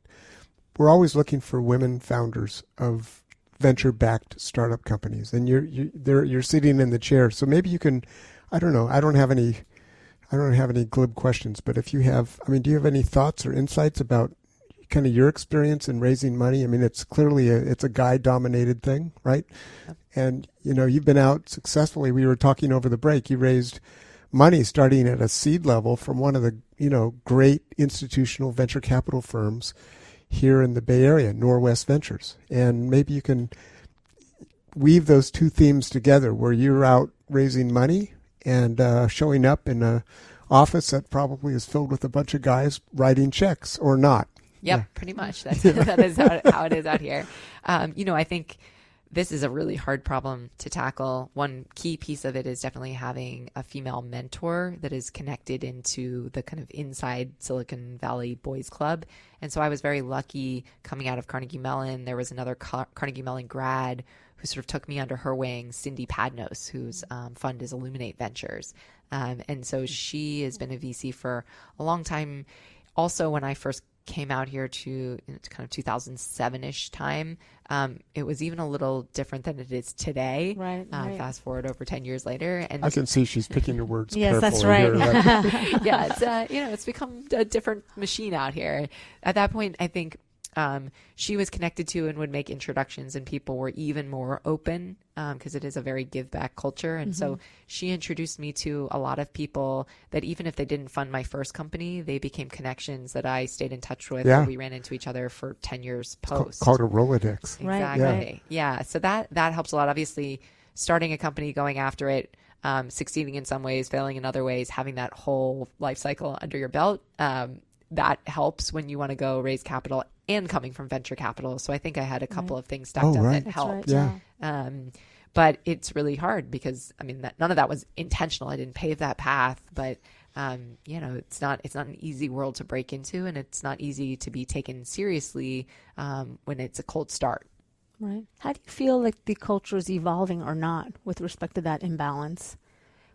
we're always looking for women founders of venture-backed startup companies, and you're you, are you're sitting in the chair. So maybe you can, I don't know, I don't have any, I don't have any glib questions, but if you have, I mean, do you have any thoughts or insights about kind of your experience in raising money? I mean, it's clearly a it's a guy dominated thing, right? Yep. And you know, you've been out successfully. We were talking over the break. You raised money starting at a seed level from one of the you know great institutional venture capital firms here in the Bay Area, Norwest Ventures, and maybe you can weave those two themes together, where you're out raising money and uh, showing up in a office that probably is filled with a bunch of guys writing checks or not. Yep, yeah. pretty much. That's, that is how, how, it is out here. Um, you know, I think this is a really hard problem to tackle. One key piece of it is definitely having a female mentor that is connected into the kind of inside Silicon Valley boys club. And so I was very lucky coming out of Carnegie Mellon. There was another Car- Carnegie Mellon grad who sort of took me under her wing, Cindy Padnos, whose um, fund is Illuminate Ventures. Um, and so she has been a VC for a long time. Also, when I first came out here to kind of 2007-ish time. Um, it was even a little different than it is today. Right, uh, right, fast forward over 10 years later and i can see she's picking your words yes that's right? Yeah it's uh, you know it's become a different machine out here. At that point i think um, she was connected to and would make introductions, and people were even more open because um, it is a very give back culture. And mm-hmm. so she introduced me to a lot of people that even if they didn't fund my first company, they became connections that I stayed in touch with. Yeah. we ran into each other for 10 years post. called a Rolodex. Exactly. Right. Yeah. yeah. So that, that helps a lot. Obviously, starting a company, going after it, um, succeeding in some ways, failing in other ways, having that whole life cycle under your belt, um, that helps when you want to go raise capital and coming from venture capital. So I think I had a couple right. of things stacked oh, up right. that helped. Right, yeah. Um, but it's really hard because I mean that none of that was intentional. I didn't pave that path, but um, you know it's not it's not an easy world to break into, and it's not easy to be taken seriously um, when it's a cold start. Right. How do you feel like the culture is evolving or not with respect to that imbalance?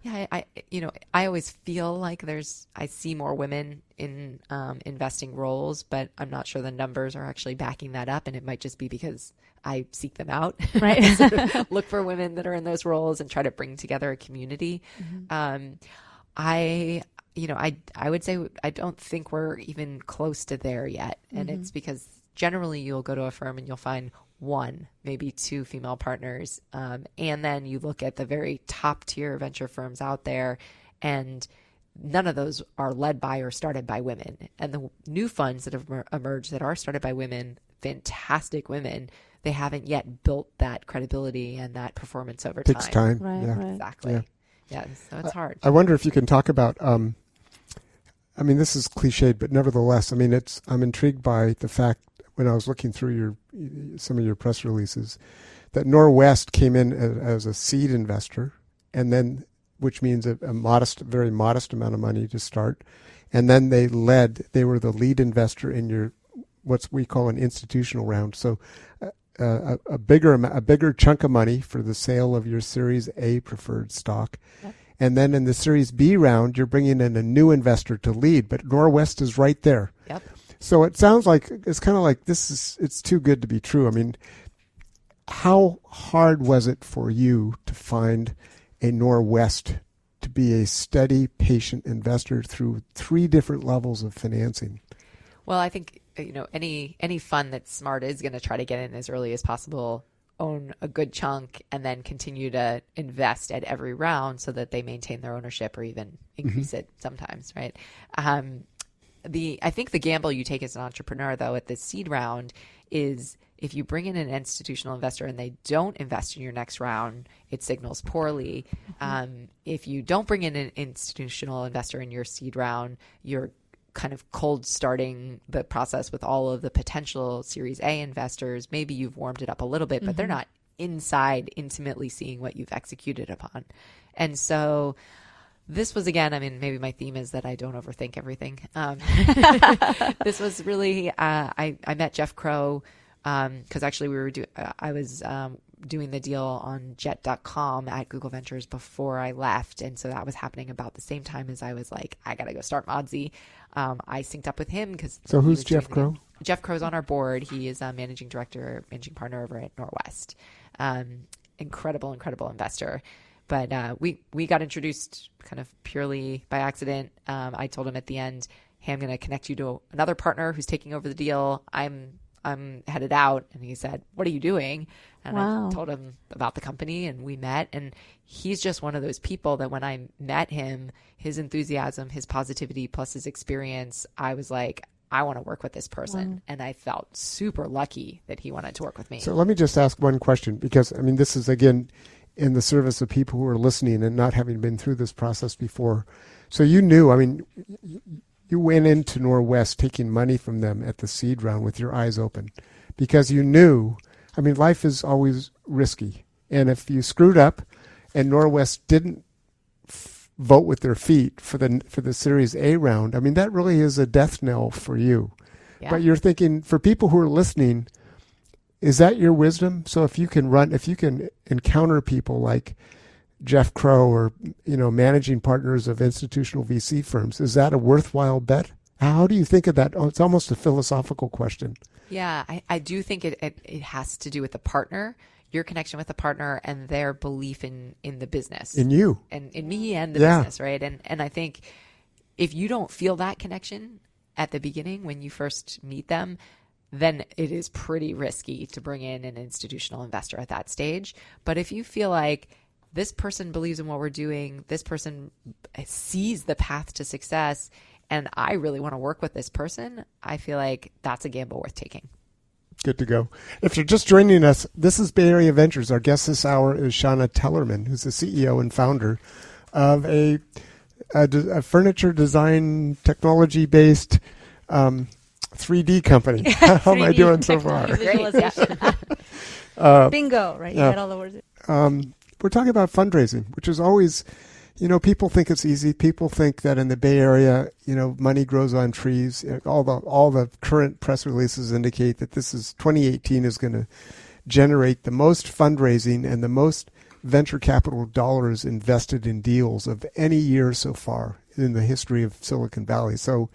Yeah, I, I, you know I always feel like there's I see more women in um, investing roles, but I'm not sure the numbers are actually backing that up, and it might just be because I seek them out. Right, look for women that are in those roles and try to bring together a community. Mm-hmm. Um, I you know I I would say I don't think we're even close to there yet, and mm-hmm. it's because generally you'll go to a firm and you'll find one, maybe two female partners. Um, and then you look at the very top tier venture firms out there, and none of those are led by or started by women. And the new funds that have emerged that are started by women, fantastic women, they haven't yet built that credibility and that performance over time. Takes time. time. Right, yeah. right. Exactly. Yeah. yeah. so it's hard. I wonder if you can talk about. Um, I mean, this is cliched, but nevertheless, I mean, it's. I'm intrigued by the fact when I was looking through your some of your press releases that Norwest came in as, a seed investor, and then which means a, a, modest, very modest amount of money to start, and then they led. They were the lead investor in your what we call an institutional round. So uh, a, a bigger a bigger chunk of money for the sale of your Series A preferred stock. Yep. And then in the Series B round, you're bringing in a new investor to lead, but Norwest is right there. Yep. So it sounds like it's kind of like this is it's too good to be true. I mean, how hard was it for you to find a Norwest to be a steady, patient investor through three different levels of financing? Well, I think you know any any fund that's smart is going to try to get in as early as possible own a good chunk and then continue to invest at every round so that they maintain their ownership or even increase mm-hmm. it sometimes right um, the i think the gamble you take as an entrepreneur though at the seed round is if you bring in an institutional investor and they don't invest in your next round, it signals poorly. Mm-hmm. Um, if you don't bring in an institutional investor in your seed round, you're kind of cold starting the process with all of the potential Series A investors. Maybe you've warmed it up a little bit, but mm-hmm. they're not inside intimately seeing what you've executed upon. And so this was again, I mean, maybe my theme is that I don't overthink everything. Um, this was really, uh, I, I met Jeff Crowe because um, actually we were doing, uh, I was um, doing the deal on jet.com at Google Ventures before I left. And so that was happening about the same time as I was like, I got to go start Modsy. Um, I synced up with him because. So who's Jeff Crowe? Jeff Crowe's on our board. He is a managing director, managing partner over at Norwest. Um, incredible, incredible investor. But uh, we, we got introduced kind of purely by accident. Um, I told him at the end, hey, I'm going to connect you to another partner who's taking over the deal. I'm I'm headed out. And he said, What are you doing? And wow. I told him about the company and we met. And he's just one of those people that when I met him, his enthusiasm, his positivity, plus his experience, I was like, I want to work with this person. Wow. And I felt super lucky that he wanted to work with me. So let me just ask one question because, I mean, this is again in the service of people who are listening and not having been through this process before. So you knew, I mean, you went into Norwest taking money from them at the seed round with your eyes open because you knew I mean, life is always risky. And if you screwed up and Norwest didn't f- vote with their feet for the for the Series A round, I mean, that really is a death knell for you. Yeah. But you're thinking for people who are listening, is that your wisdom? So if you can run, if you can encounter people like Jeff Crowe or you know managing partners of institutional VC firms, is that a worthwhile bet? How do you think of that? Oh, it's almost a philosophical question. Yeah, I, I do think it, it, it has to do with the partner, your connection with the partner, and their belief in in the business, in you, and in me, and the yeah. business, right? And and I think if you don't feel that connection at the beginning when you first meet them, then it is pretty risky to bring in an institutional investor at that stage. But if you feel like this person believes in what we're doing, this person sees the path to success, and I really want to work with this person, I feel like that's a gamble worth taking. Good to go. If you're just joining us, this is Bay Area Ventures. Our guest this hour is Shanna Tellerman, who's the CEO and founder of a, a, a furniture design technology based um, 3D company. How am I doing so far? uh, Bingo, right? You uh, all the words. Um, we're talking about fundraising, which is always you know, people think it's easy. People think that in the Bay Area, you know, money grows on trees. All the all the current press releases indicate that this is 2018 is going to generate the most fundraising and the most venture capital dollars invested in deals of any year so far in the history of Silicon Valley. So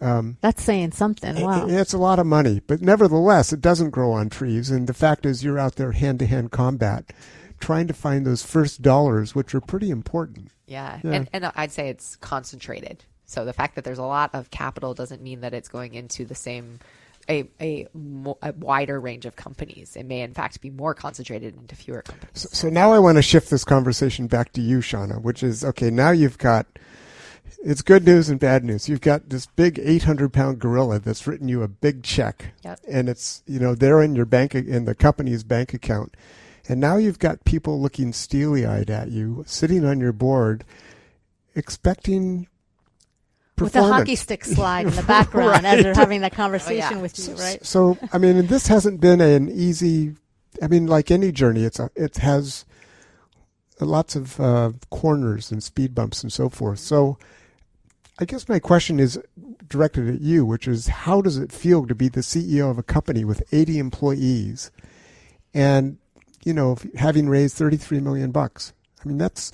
um, that's saying something. Wow, it's a lot of money, but nevertheless, it doesn't grow on trees. And the fact is, you're out there hand to hand combat trying to find those first dollars, which are pretty important. Yeah. yeah. And, and I'd say it's concentrated. So the fact that there's a lot of capital doesn't mean that it's going into the same a, a, a, wider range of companies. It may, in fact, be more concentrated into fewer companies. So, so, now I want to shift this conversation back to you, Shanna, which is okay. Now you've got it's good news and bad news. You've got this big 800 pound gorilla that's written you a big check, yep. and it's you know they're in your bank in the company's bank account, and now you've got people looking steely eyed at you, sitting on your board, expecting with a hockey stick slide in the background right. as they're having that conversation oh, yeah. with you, right? So, I mean, this hasn't been an easy. I mean, like any journey, it's a, it has lots of uh, corners and speed bumps and so forth. So, I guess my question is directed at you, which is how does it feel to be the CEO of a company with 80 employees and, you know, having raised 33 million bucks? I mean, that's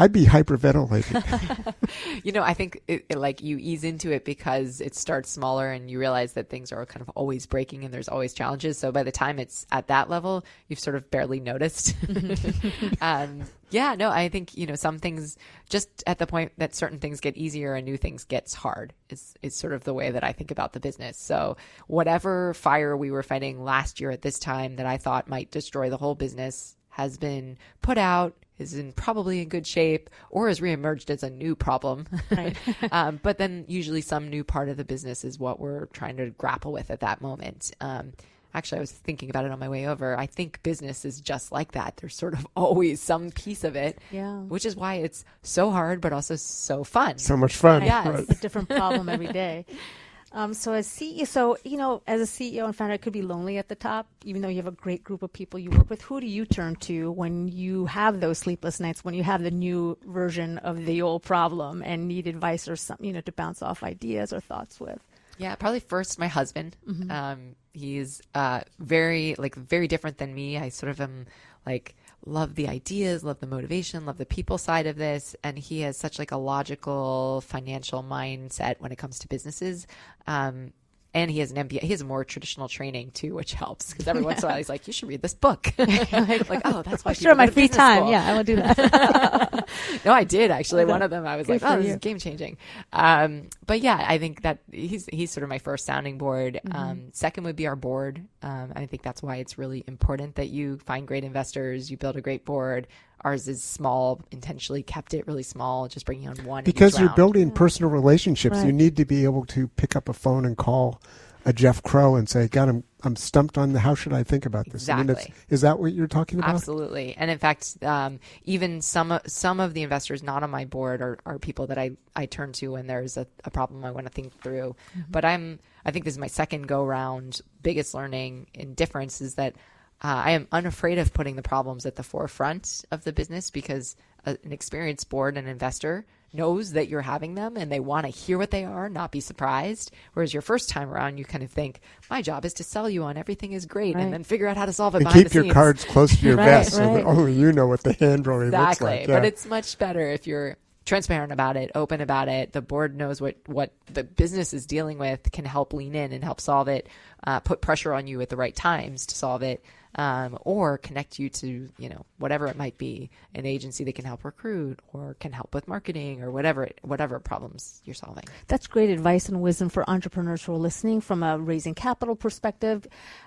I'd be hyperventilating. you know, I think it, it, like you ease into it because it starts smaller and you realize that things are kind of always breaking and there's always challenges. So by the time it's at that level, you've sort of barely noticed. um, yeah, no, I think you know some things just at the point that certain things get easier and new things gets hard is is sort of the way that I think about the business. So whatever fire we were fighting last year at this time that I thought might destroy the whole business has been put out is in probably in good shape or has reemerged as a new problem. Right. um, but then usually some new part of the business is what we're trying to grapple with at that moment. Um, actually, I was thinking about it on my way over. I think business is just like that. There's sort of always some piece of it, yeah. which is why it's so hard, but also so fun. So much fun. Yeah, right. a different problem every day. Um, so as CEO, so you know, as a CEO and founder, it could be lonely at the top, even though you have a great group of people you work with. Who do you turn to when you have those sleepless nights, when you have the new version of the old problem and need advice or something, you know, to bounce off ideas or thoughts with? Yeah, probably first my husband. Mm-hmm. Um, he's uh, very like very different than me. I sort of am like love the ideas, love the motivation, love the people side of this. And he has such like a logical financial mindset when it comes to businesses. Um, and he has an MBA. He has more traditional training too, which helps because every once in a while he's like, "You should read this book." like, oh, that's why. sure, my free time. School. Yeah, I will do that. no, I did actually. One of them, I was Good like, "Oh, this you. is game changing." Um, but yeah, I think that he's he's sort of my first sounding board. Mm-hmm. Um, second would be our board. Um, I think that's why it's really important that you find great investors, you build a great board. Ours is small, intentionally kept it really small, just bringing on one. Because you're round. building yeah. personal relationships, right. you need to be able to pick up a phone and call a Jeff Crowe and say, "God, I'm I'm stumped on the how should I think about this?" Exactly. I mean, is that what you're talking about? Absolutely. And in fact, um, even some some of the investors not on my board are, are people that I, I turn to when there's a, a problem I want to think through. Mm-hmm. But I'm I think this is my second go round. Biggest learning and difference is that uh, I am unafraid of putting the problems at the forefront of the business because a, an experienced board and investor knows that you're having them and they want to hear what they are, not be surprised. Whereas your first time around, you kind of think, my job is to sell you on everything is great right. and then figure out how to solve it and keep your cards close to your right, vest right. so that only you know what the hand drawing exactly. looks like. Yeah. But it's much better if you're transparent about it, open about it. The board knows what, what the business is dealing with, can help lean in and help solve it, uh, put pressure on you at the right times to solve it um, or connect you to you know whatever it might be an agency that can help recruit or can help with marketing or whatever whatever problems you're solving. That's great advice and wisdom for entrepreneurs who are listening from a raising capital perspective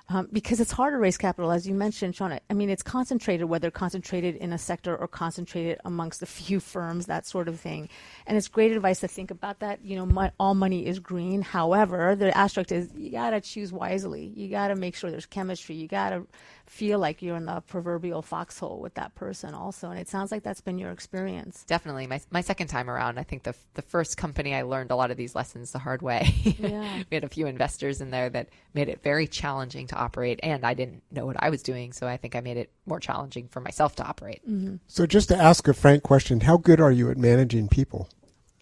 um, because it's hard to raise capital as you mentioned Sean I mean it's concentrated whether concentrated in a sector or concentrated amongst a few firms that sort of thing. And it's great advice to think about that you know my, all money is green. However the asterisk is you got to choose wisely. You got to make sure there's chemistry. You got to feel like you're in the proverbial foxhole with that person also. And it sounds like that's been your experience. Definitely. My, my second time around i think the, the first company i learned a lot of these lessons the hard way. Yeah. we had a few investors in there that made it very challenging to operate and i didn't know what i was doing so i think i made it more challenging for myself to operate. Mm-hmm. so just to ask a frank question how good are you at managing people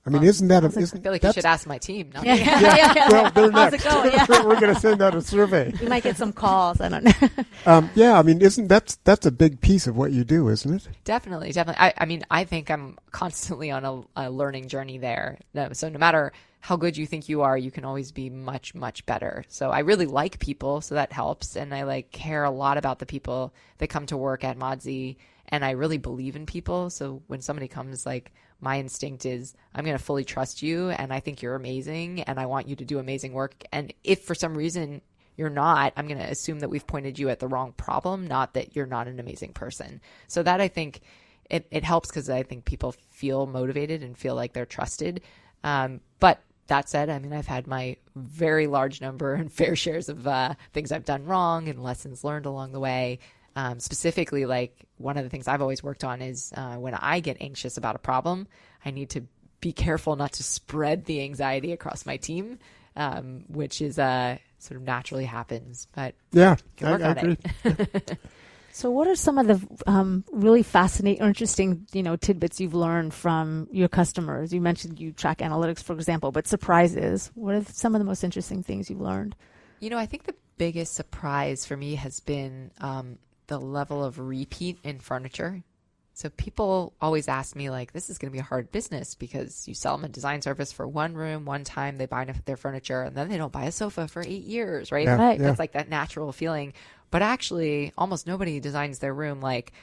I mean, well, isn't that a? Isn't, I feel like you should ask my team. Not yeah, yeah, yeah, yeah, Well, they're next. Yeah. We're going to send out a survey. You might get some calls. I don't know. um, yeah, I mean, isn't that's that's a big piece of what you do, isn't it? Definitely, definitely. I, I mean, I think I'm constantly on a, a learning journey there. No, so no matter how good you think you are, you can always be much, much better. So I really like people, so that helps, and I like care a lot about the people that come to work at Modsy, and I really believe in people. So when somebody comes like my instinct is I'm going to fully trust you and I think you're amazing and I want you to do amazing work. And if for some reason you're not, I'm going to assume that we've pointed you at the wrong problem, not that you're not an amazing person. So that I think it, it helps because I think people feel motivated and feel like they're trusted. Um, but that said, I mean, I've had my very large number and fair shares of uh, things I've done wrong and lessons learned along the way. Um, specifically, like one of the things I've always worked on is uh, when I get anxious about a problem, I need to be careful not to spread the anxiety across my team, um, which is uh, sort of naturally happens. But yeah, I, I agree. So, what are some of the um, really fascinating or interesting, you know, tidbits you've learned from your customers? You mentioned you track analytics, for example, but surprises. What are some of the most interesting things you've learned? You know, I think the biggest surprise for me has been um, the level of repeat in furniture. So people always ask me like, this is going to be a hard business because you sell them a design service for one room, one time, they buy their furniture, and then they don't buy a sofa for eight years, right? Yeah, Right. yeah. That's like that natural feeling. But actually, almost nobody designs their room like,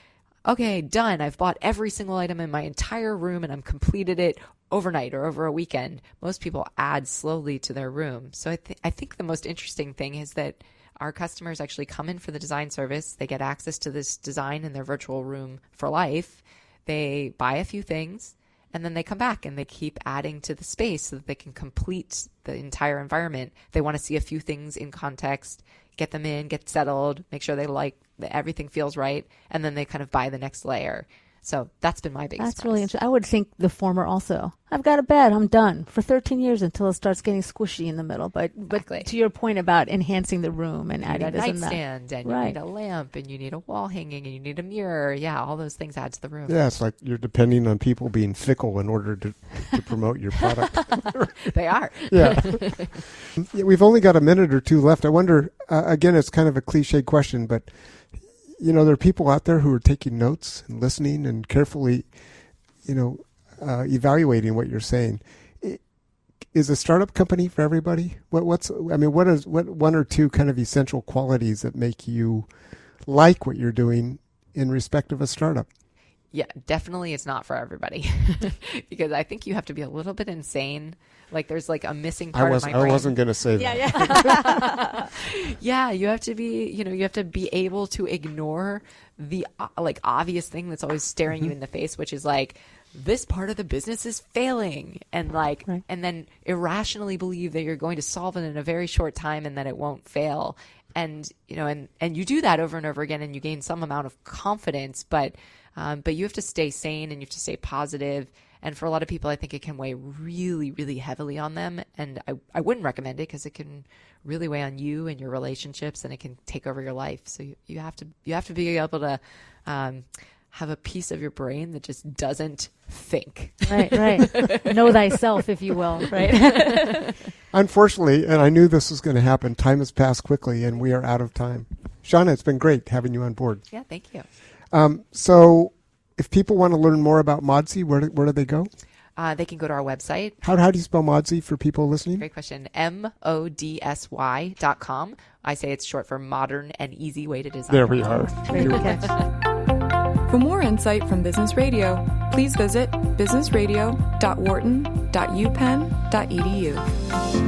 okay, done. I've bought every single item in my entire room and I'm completed it overnight or over a weekend. Most people add slowly to their room. So I, th- I think the most interesting thing is that our customers actually come in for the design service. They get access to this design in their virtual room for life. They buy a few things and then they come back and they keep adding to the space so that they can complete the entire environment. They want to see a few things in context, get them in, get settled, make sure they like that everything feels right, and then they kind of buy the next layer. So that's been my biggest. That's surprise. really interesting. I would think the former also. I've got a bed. I'm done for 13 years until it starts getting squishy in the middle. But Exactly. but to your point about enhancing the room and You need adding a this and that. nightstand, and Right. you need a lamp, and you need a wall hanging, and you need a mirror. Yeah, all those things add to the room. Yeah, it's like you're depending on people being fickle in order to, to promote your product. They are. yeah. yeah. We've only got a minute or two left. I wonder, uh, again, it's kind of a cliche question, but, you know, there are people out there who are taking notes and listening and carefully, you know, uh, evaluating what you're saying. I- Is a startup company for everybody? What, what's, I mean, what is, what one or two kind of essential qualities that make you like what you're doing in respect of a startup? Yeah, definitely it's not for everybody because I think you have to be a little bit insane. Like there's like a missing I part was of my I brain. wasn't going to say that. yeah. yeah, you have to be, you know, you have to be able to ignore the uh, like obvious thing that's always staring Mm-hmm. you in the face, which is like this part of the business is failing and like Right. and then irrationally believe that you're going to solve it in a very short time and that it won't fail. And you know, and and you do that over and over again and you gain some amount of confidence, but um, but you have to stay sane and you have to stay positive. And for a lot of people, I think it can weigh really, really heavily on them. And I, I wouldn't recommend it because it can really weigh on you and your relationships and it can take over your life. So you, you have to, you have to be able to, um, have a piece of your brain that just doesn't think. right, right. know thyself, if you will. Right. Unfortunately, and I knew this was going to happen, time has passed quickly and we are out of time. Shanna, it's been great having you on board. Yeah. Thank you. Um, so, if people want to learn more about Modsy, where do, where do they go? Uh, they can go to our website. How, how do you spell Modsy for people listening? Great question. M O D S Y dot com. I say it's short for modern and easy way to design. There we are. Great catch. For more insight from Business Radio, please visit businessradio.wharton.upenn.edu.